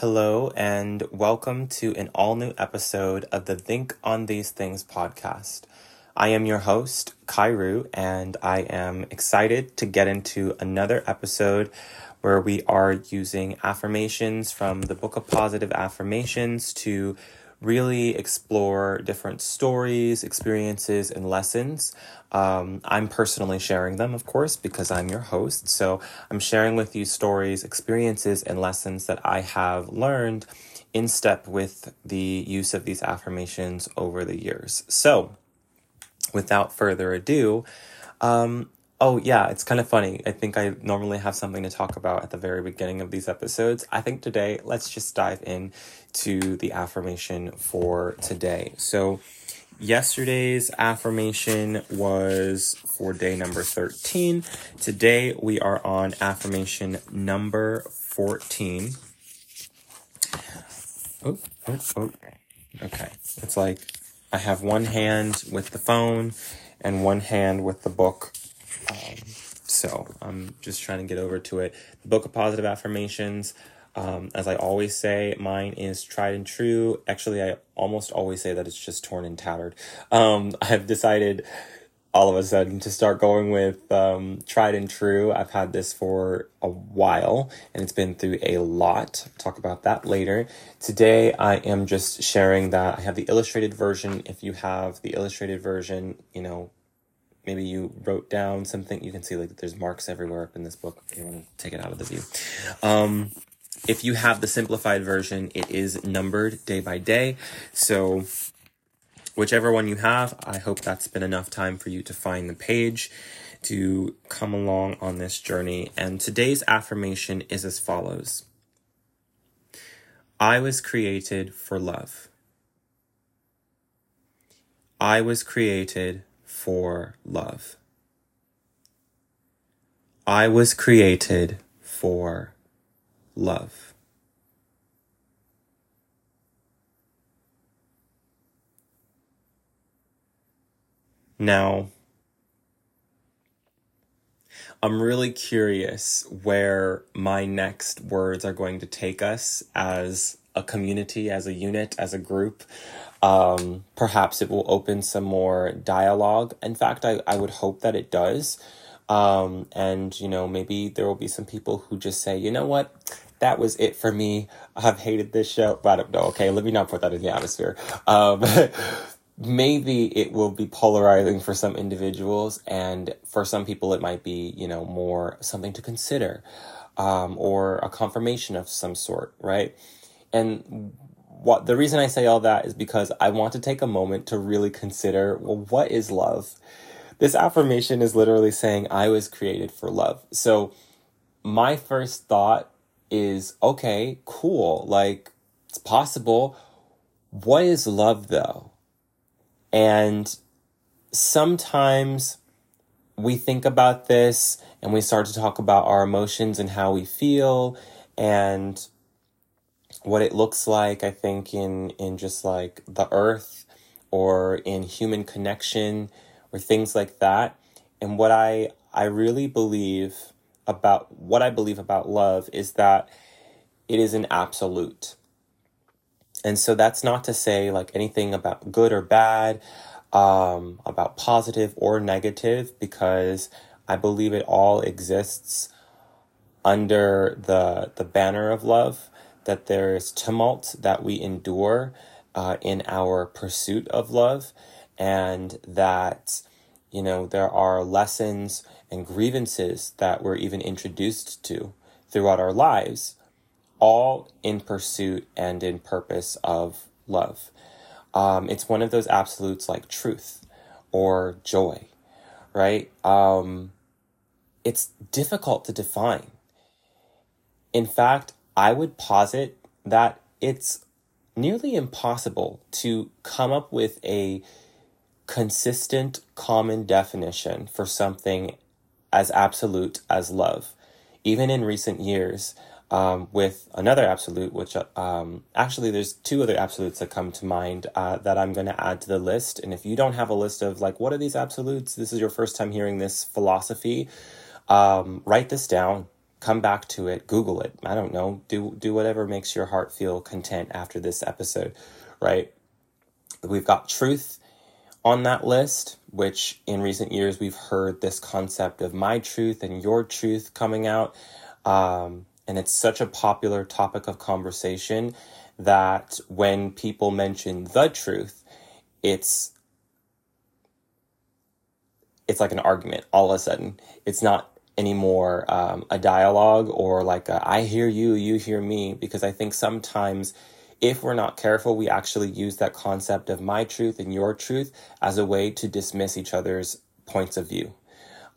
Hello, and welcome to an all new episode of the Think on These Things podcast. I am your host, Kiru, and I am excited to get into another episode where we are using affirmations from the Book of Positive Affirmations to really explore different stories, experiences, and lessons. Um, I'm personally sharing them, of course, because I'm your host. So I'm sharing with you stories, experiences, and lessons that I have learned in step with the use of these affirmations over the years. So, without further ado, um, Oh, yeah, it's kind of funny. I think I normally have something to talk about at the very beginning of these episodes. I think today, let's just dive in to the affirmation for today. So, yesterday's affirmation was for day number 13. Today, we are on affirmation number 14. Oh, oh, oh. Okay. It's like I have one hand with the phone and one hand with the book um, so I'm just trying to get over to it. The Book of Positive Affirmations, um, as I always say, mine is tried and true. Actually, I almost always say that it's just torn and tattered. Um, I've decided all of a sudden to start going with um, tried and true. I've had this for a while and it's been through a lot. I'll talk about that later. Today I am just sharing that I have the illustrated version. If you have the illustrated version, you know, maybe you wrote down something. You can see like there's marks everywhere up in this book you want to take it out of the view. Um, if you have the simplified version it is numbered day by day. So whichever one you have i hope that's been enough time for you to find the page to come along on this journey. And today's affirmation is as follows. I was created for love. I was created for love. I was created for love. Now, I'm really curious where my next words are going to take us as a community, as a unit, as a group. Um, perhaps it will open some more dialogue. In fact, I, I would hope that it does. Um, and, you know, maybe there will be some people who just say, you know what? That was it for me. I've hated this show. But I don't know. Okay, let me not put that in the atmosphere. Um, maybe it will be polarizing for some individuals, and for some people, it might be, you know, more something to consider um, or a confirmation of some sort, right? And what the reason I say all that is because I want to take a moment to really consider well, what is love? This affirmation is literally saying, I was created for love. So, my first thought is, okay, cool. Like, it's possible. What is love, though? And sometimes we think about this and we start to talk about our emotions and how we feel. And what it looks like, I think, in, in just like the earth or in human connection or things like that. And what I, I really believe about what I believe about love is that it is an absolute. And so that's not to say like anything about good or bad, um, about positive or negative, because I believe it all exists under the the banner of love that there is tumult that we endure uh, in our pursuit of love, and that, you know, there are lessons and grievances that we're even introduced to throughout our lives, all in pursuit and in purpose of love. Um, it's one of those absolutes like truth or joy, right? Um, it's difficult to define. In fact, I would posit that it's nearly impossible to come up with a consistent common definition for something as absolute as love. Even in recent years, um, with another absolute, which um, actually there's two other absolutes that come to mind uh, that I'm going to add to the list. And if you don't have a list of like, what are these absolutes? This is your first time hearing this philosophy. Um, write this down come back to it, Google it. I don't know. Do do whatever makes your heart feel content after this episode, right? We've got truth on that list, which in recent years we've heard this concept of my truth and your truth coming out. Um, and it's such a popular topic of conversation that when people mention the truth, it's it's like an argument all of a sudden. It's not anymore um, a dialogue or like a, I hear you, you hear me, because I think sometimes if we're not careful, we actually use that concept of my truth and your truth as a way to dismiss each other's points of view.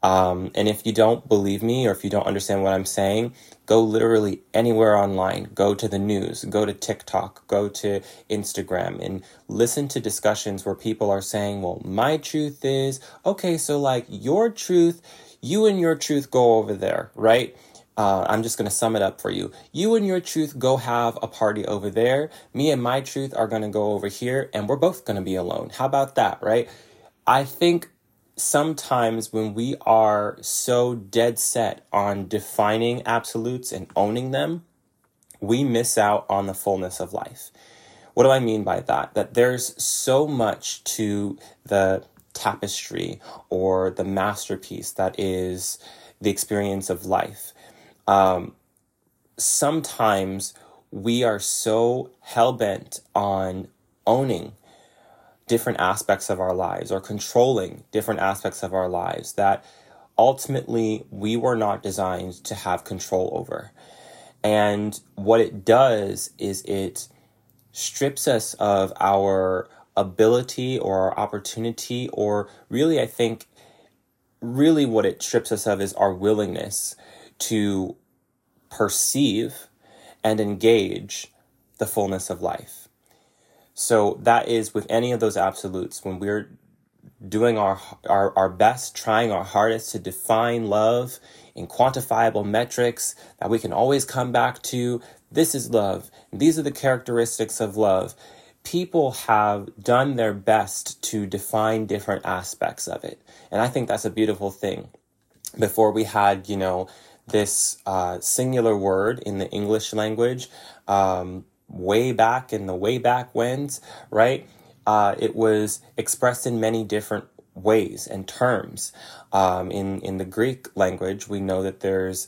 Um, and if you don't believe me or if you don't understand what I'm saying, go literally anywhere online. Go to the news, go to TikTok, go to Instagram, and listen to discussions where people are saying, well, my truth is, okay, so like your truth, you and your truth go over there, right? Uh, I'm just going to sum it up for you. You and your truth go have a party over there. Me and my truth are going to go over here, and we're both going to be alone. How about that, right? I think sometimes when we are so dead set on defining absolutes and owning them, we miss out on the fullness of life. What do I mean by that? That there's so much to the tapestry or the masterpiece that is the experience of life um, sometimes we are so hell bent on owning different aspects of our lives or controlling different aspects of our lives that ultimately we were not designed to have control over. And what it does is it strips us of our ability or our opportunity, or really, I think, really what it strips us of is our willingness to perceive and engage the fullness of life. So that is with any of those absolutes, when we're doing our, our, our best, trying our hardest to define love in quantifiable metrics that we can always come back to. This is love. These are the characteristics of love. People have done their best to define different aspects of it. And I think that's a beautiful thing. Before we had, you know, this uh, singular word in the English language um, way back in the way back whens, right? Uh, it was expressed in many different ways and terms. Um, in in the Greek language, we know that there's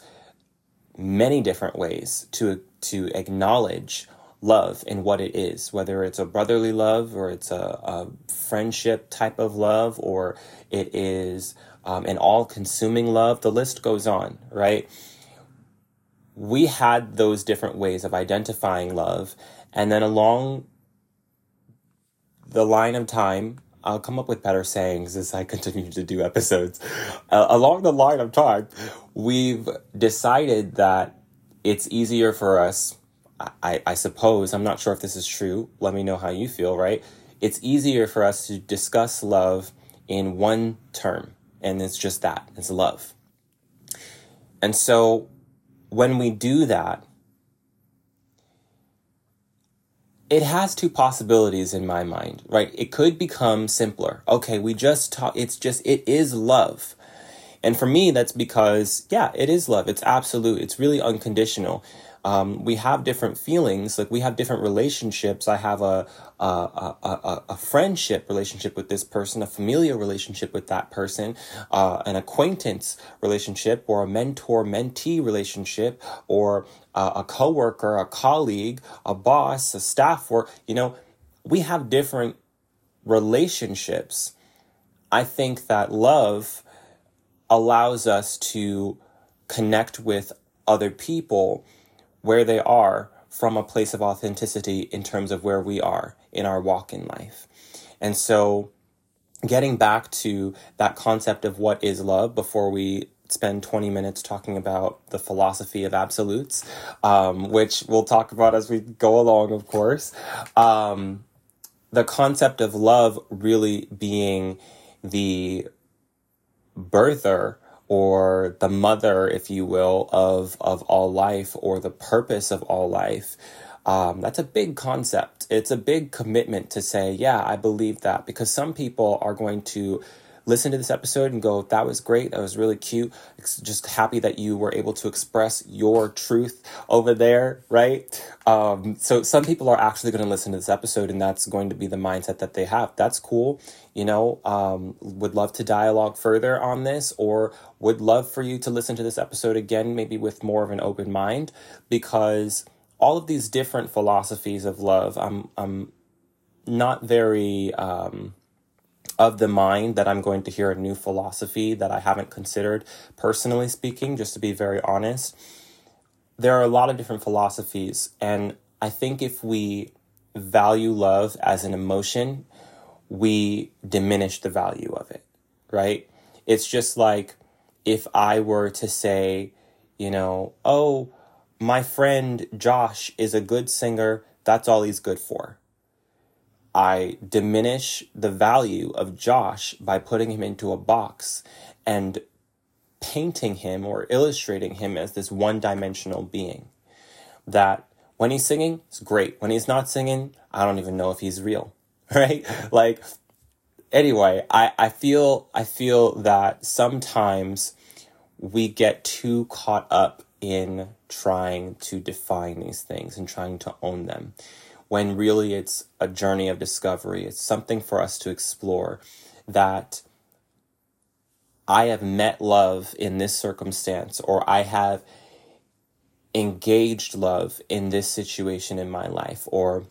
many different ways to to acknowledge love and what it is, whether it's a brotherly love or it's a, a friendship type of love or it is um, and all consuming love. The list goes on, right? We had those different ways of identifying love. And then along the line of time, I'll come up with better sayings as I continue to do episodes. Uh, along the line of time, we've decided that it's easier for us. I, I suppose, I'm not sure if this is true. Let me know how you feel, right? It's easier for us to discuss love in one term and it's just that it's love. And so when we do that, it has two possibilities in my mind, right? It could become simpler. Okay, we just talk, it's just, it is love. And for me, that's because, yeah, it is love. It's absolute. It's really unconditional um, we have different feelings like we have different relationships. I have a a, a, a, friendship relationship with this person a familial relationship with that person uh, an acquaintance relationship or a mentor mentee relationship or uh, a coworker a colleague a boss a staff or you know we have different relationships. I think that love allows us to connect with other people where they are from a place of authenticity in terms of where we are in our walk in life. And so, getting back to that concept of what is love before we spend 20 minutes talking about the philosophy of absolutes, um, which we'll talk about as we go along, of course. Um, the concept of love really being the birther or the mother, if you will, of, of all life or the purpose of all life. Um, that's a big concept. It's a big commitment to say, yeah, I believe that because some people are going to listen to this episode and go, that was great. That was really cute. Just happy that you were able to express your truth over there, right? Um, so some people are actually going to listen to this episode and that's going to be the mindset that they have. That's cool. You know, um, would love to dialogue further on this or would love for you to listen to this episode again, maybe with more of an open mind because all of these different philosophies of love, I'm, I'm not very, um, of the mind that I'm going to hear a new philosophy that I haven't considered, personally speaking, just to be very honest. There are a lot of different philosophies, and I think if we value love as an emotion, we diminish the value of it, right? It's just like if I were to say, you know, oh, my friend Josh is a good singer, that's all he's good for I diminish the value of Josh by putting him into a box and painting him or illustrating him as this one dimensional being. That when he's singing, it's great. When he's not singing, I don't even know if he's real. Right? Like anyway, I, I feel I feel that sometimes we get too caught up in trying to define these things and trying to own them when really it's a journey of discovery. It's something for us to explore that I have met love in this circumstance, or I have engaged love in this situation in my life, or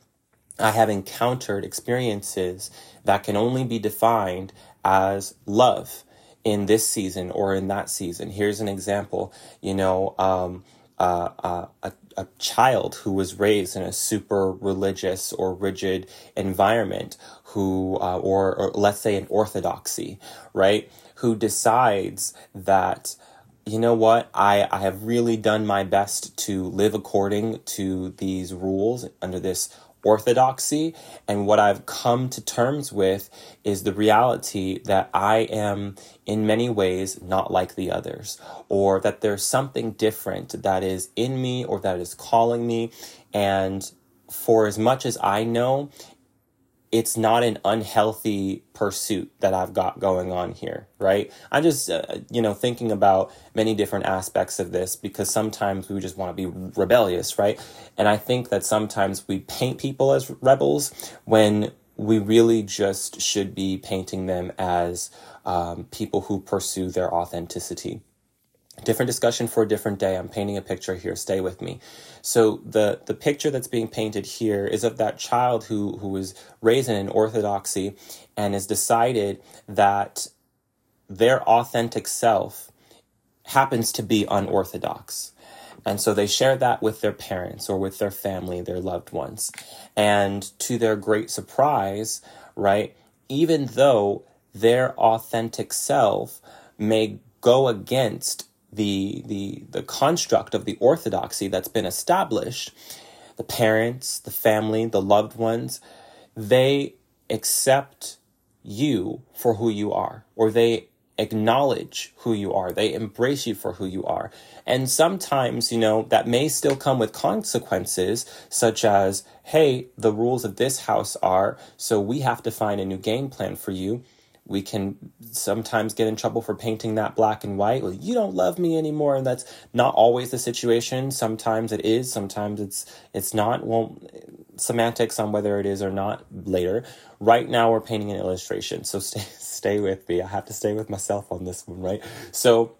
I have encountered experiences that can only be defined as love in this season or in that season. Here's an example. You know, um, uh, uh, a, a child who was raised in a super religious or rigid environment who uh, or, or let's say an orthodoxy right who decides that you know what I, I have really done my best to live according to these rules under this orthodoxy. And what I've come to terms with is the reality that I am, in many ways, not like the others, or that there's something different that is in me or that is calling me. And for as much as I know, it's not an unhealthy pursuit that I've got going on here, right? I'm just, uh, you know, thinking about many different aspects of this because sometimes we just want to be rebellious, right? And I think that sometimes we paint people as rebels when we really just should be painting them as um, people who pursue their authenticity different discussion for a different day. I'm painting a picture here. Stay with me. So the the picture that's being painted here is of that child who who was raised in an orthodoxy and has decided that their authentic self happens to be unorthodox. And so they share that with their parents or with their family, their loved ones. And to their great surprise, right, even though their authentic self may go against the the the construct of the orthodoxy that's been established the parents the family the loved ones they accept you for who you are or they acknowledge who you are they embrace you for who you are. And sometimes you know that may still come with consequences such as hey the rules of this house are so we have to find a new game plan for you we can sometimes get in trouble for painting that black and white. Well, you don't love me anymore, and that's not always the situation. Sometimes it is, sometimes it's it's not. Well, semantics on whether it is or not later. Right now, we're painting an illustration, so stay stay with me. I have to stay with myself on this one, right? So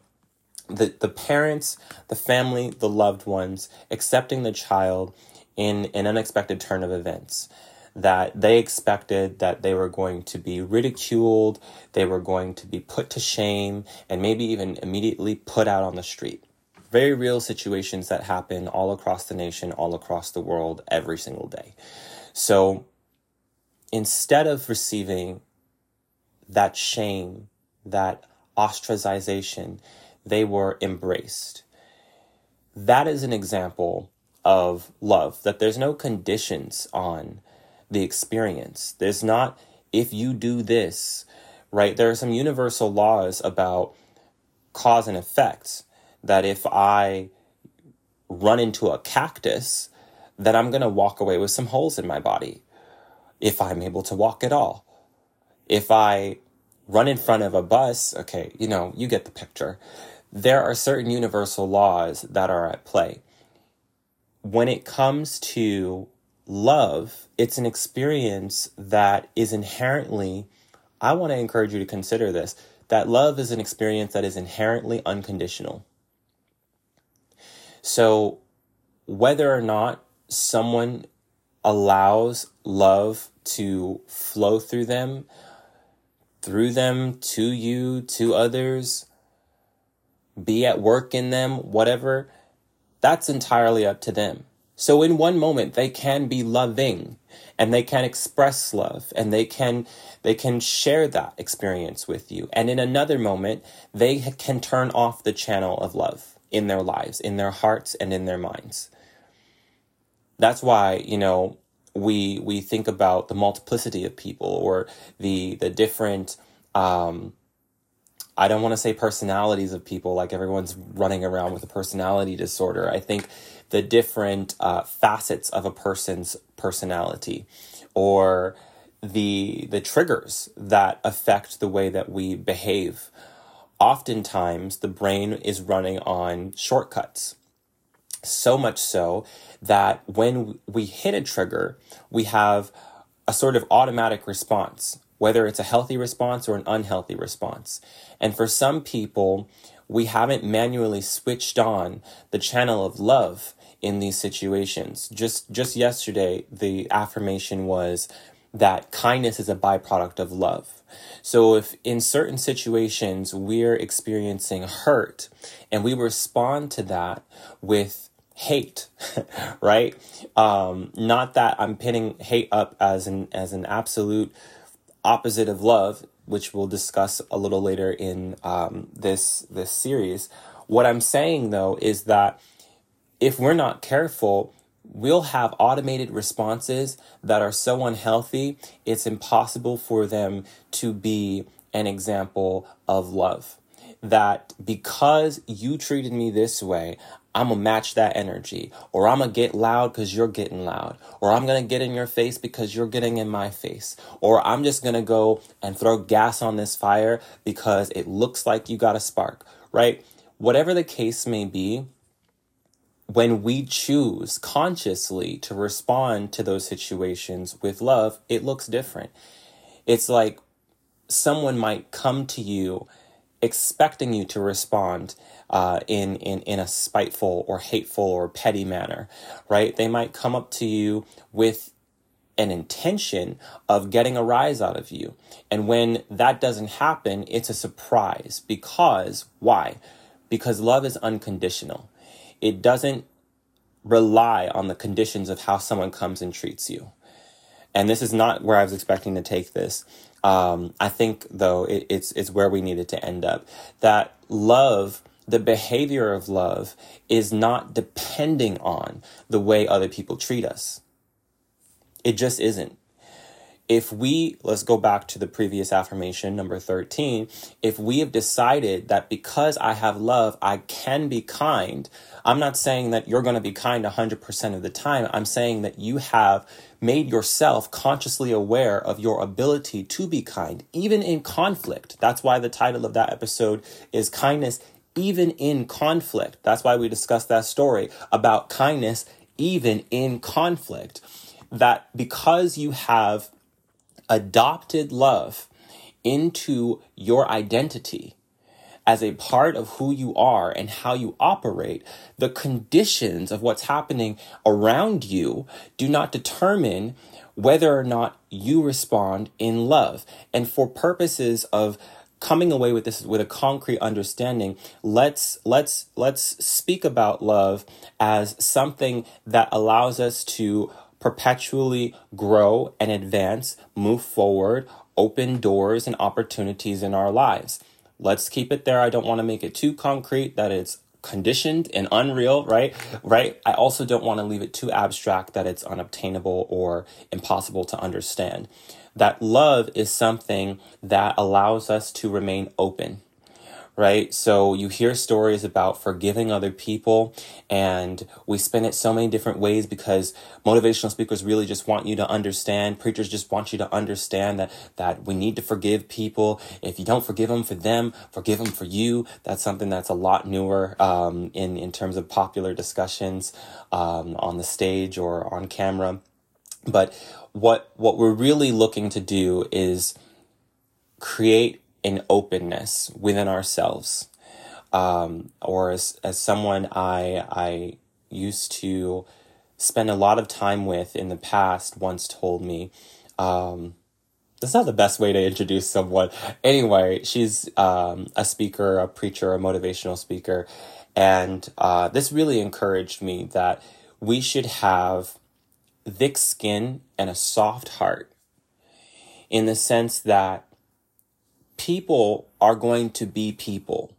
the the parents, the family, the loved ones accepting the child in an unexpected turn of events that they expected that they were going to be ridiculed, they were going to be put to shame, and maybe even immediately put out on the street. Very real situations that happen all across the nation, all across the world, every single day. So instead of receiving that shame, that ostracization, they were embraced. That is an example of love, that there's no conditions on the experience. There's not, if you do this, right? There are some universal laws about cause and effect that if I run into a cactus, then I'm going to walk away with some holes in my body if I'm able to walk at all. If I run in front of a bus, okay, you know, you get the picture. There are certain universal laws that are at play. When it comes to love, it's an experience that is inherently, I want to encourage you to consider this, that love is an experience that is inherently unconditional. So, whether or not someone allows love to flow through them, through them, to you, to others, be at work in them, whatever, that's entirely up to them. So in one moment they can be loving and they can express love and they can they can share that experience with you. And in another moment they can turn off the channel of love in their lives, in their hearts and in their minds. That's why, you know, we we think about the multiplicity of people or the the different um I don't want to say personalities of people like everyone's running around with a personality disorder. I think the different uh, facets of a person's personality or the the triggers that affect the way that we behave. Oftentimes the brain is running on shortcuts. So much so that when we hit a trigger, we have a sort of automatic response whether it's a healthy response or an unhealthy response. And for some people, we haven't manually switched on the channel of love in these situations. Just just yesterday, the affirmation was that kindness is a byproduct of love. So if in certain situations we're experiencing hurt and we respond to that with hate, right? Um, not that I'm pinning hate up as an as an absolute opposite of love, which we'll discuss a little later in um, this this series. What I'm saying though is that if we're not careful, we'll have automated responses that are so unhealthy, it's impossible for them to be an example of love. That because you treated me this way, I'm gonna match that energy, or I'm gonna get loud because you're getting loud, or I'm gonna get in your face because you're getting in my face, or I'm just gonna go and throw gas on this fire because it looks like you got a spark, right? Whatever the case may be, when we choose consciously to respond to those situations with love, it looks different. It's like someone might come to you expecting you to respond uh, in, in, in a spiteful or hateful or petty manner, right? They might come up to you with an intention of getting a rise out of you. And when that doesn't happen, it's a surprise because why? Because love is unconditional. It doesn't rely on the conditions of how someone comes and treats you. And this is not where I was expecting to take this. Um, I think, though, it, it's it's where we needed to end up. That love, the behavior of love, is not depending on the way other people treat us. It just isn't. If we, let's go back to the previous affirmation, number 13, if we have decided that because I have love, I can be kind, I'm not saying that you're going to be kind 100% of the time. I'm saying that you have made yourself consciously aware of your ability to be kind, even in conflict. That's why the title of that episode is Kindness Even in Conflict. That's why we discussed that story about kindness even in conflict. That because you have adopted love into your identity, as a part of who you are and how you operate, the conditions of what's happening around you do not determine whether or not you respond in love. And for purposes of coming away with this with a concrete understanding let's let's let's speak about love as something that allows us to perpetually grow and advance move forward open doors and opportunities in our lives Let's keep it there. I don't want to make it too concrete that it's conditioned and unreal, right? Right? I also don't want to leave it too abstract that it's unobtainable or impossible to understand. That love is something that allows us to remain open, right? So you hear stories about forgiving other people, and we spin it so many different ways because motivational speakers really just want you to understand. Preachers just want you to understand that that we need to forgive people. If you don't forgive them for them, forgive them for you. That's something that's a lot newer um, in in terms of popular discussions um, on the stage or on camera. But what what we're really looking to do is create an openness within ourselves. Um, or as, as someone I, I used to spend a lot of time with in the past once told me, um, that's not the best way to introduce someone. Anyway, she's um, a speaker, a preacher, a motivational speaker. And uh, this really encouraged me that we should have thick skin and a soft heart in the sense that people are going to be people.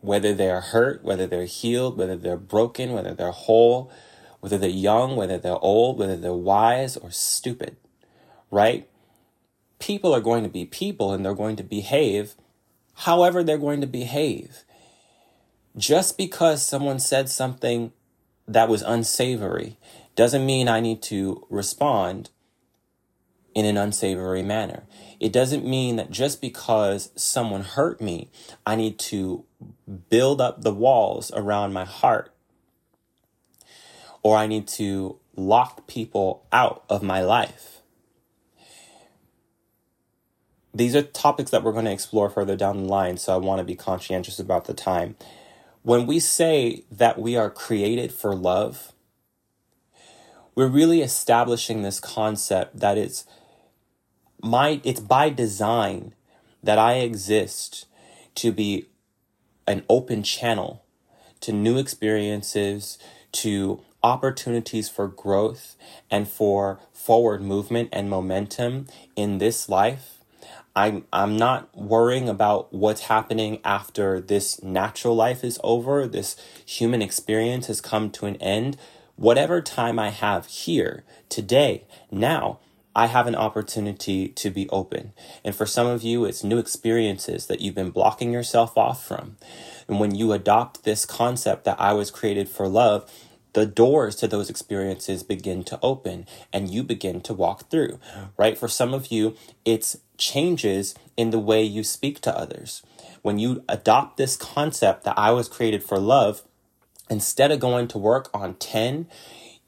Whether they're hurt, whether they're healed, whether they're broken, whether they're whole, whether they're young, whether they're old, whether they're wise or stupid, right? People are going to be people and they're going to behave however they're going to behave. Just because someone said something that was unsavory doesn't mean I need to respond in an unsavory manner. It doesn't mean that just because someone hurt me, I need to build up the walls around my heart or I need to lock people out of my life. These are topics that we're going to explore further down the line, so I want to be conscientious about the time. When we say that we are created for love, we're really establishing this concept that it's my it's by design that I exist to be an open channel to new experiences, to opportunities for growth and for forward movement and momentum in this life. I'm I'm not worrying about what's happening after this natural life is over, this human experience has come to an end. Whatever time I have here, today, now, I have an opportunity to be open. And for some of you, it's new experiences that you've been blocking yourself off from. And when you adopt this concept that I was created for love, the doors to those experiences begin to open and you begin to walk through, right? For some of you, it's changes in the way you speak to others. When you adopt this concept that I was created for love, instead of going to work on 10,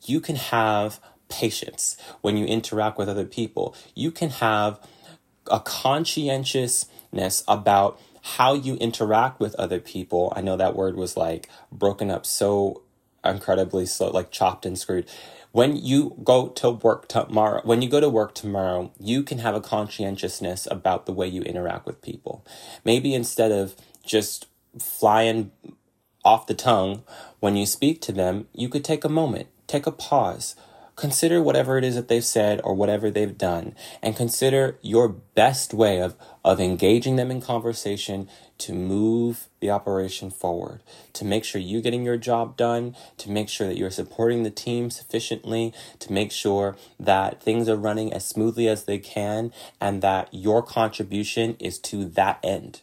you can have patience when you interact with other people. You can have a conscientiousness about how you interact with other people. I know that word was like broken up so incredibly slow, like chopped and screwed. When you go to work tomorrow, when you go to work tomorrow, you can have a conscientiousness about the way you interact with people. Maybe instead of just flying off the tongue when you speak to them, you could take a moment, take a pause, consider whatever it is that they've said or whatever they've done and consider your best way of, of engaging them in conversation to move the operation forward, to make sure you're getting your job done, to make sure that you're supporting the team sufficiently, to make sure that things are running as smoothly as they can, and that your contribution is to that end.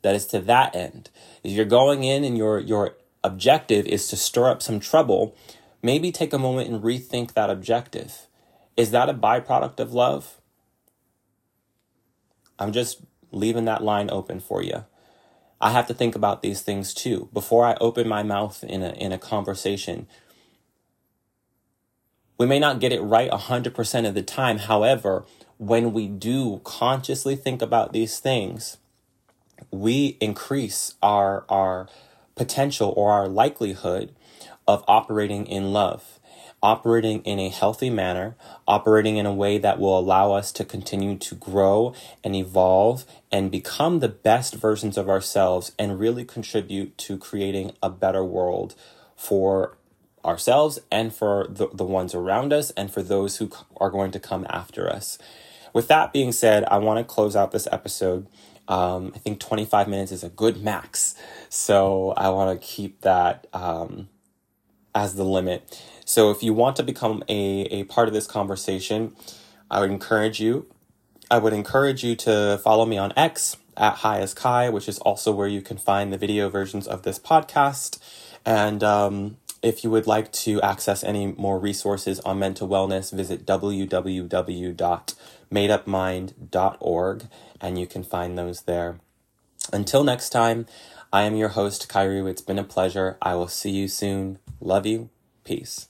That is to that end. If you're going in and your your objective is to stir up some trouble, maybe take a moment and rethink that objective. Is that a byproduct of love? I'm just leaving that line open for you. I have to think about these things too. Before I open my mouth in a, in a conversation, we may not get it right 100% of the time. However, when we do consciously think about these things, we increase our, our potential or our likelihood of operating in love, operating in a healthy manner, operating in a way that will allow us to continue to grow and evolve and become the best versions of ourselves and really contribute to creating a better world for ourselves and for the, the ones around us and for those who are going to come after us. With that being said, I want to close out this episode. Um, I think 25 minutes is a good max. So I want to keep that um, as the limit. So if you want to become a, a part of this conversation, I would encourage you. I would encourage you to follow me on X at High as Kai, which is also where you can find the video versions of this podcast. And um, if you would like to access any more resources on mental wellness, visit www.madeupmind.org and you can find those there. Until next time, I am your host, Kiru. It's been a pleasure. I will see you soon. Love you. Peace.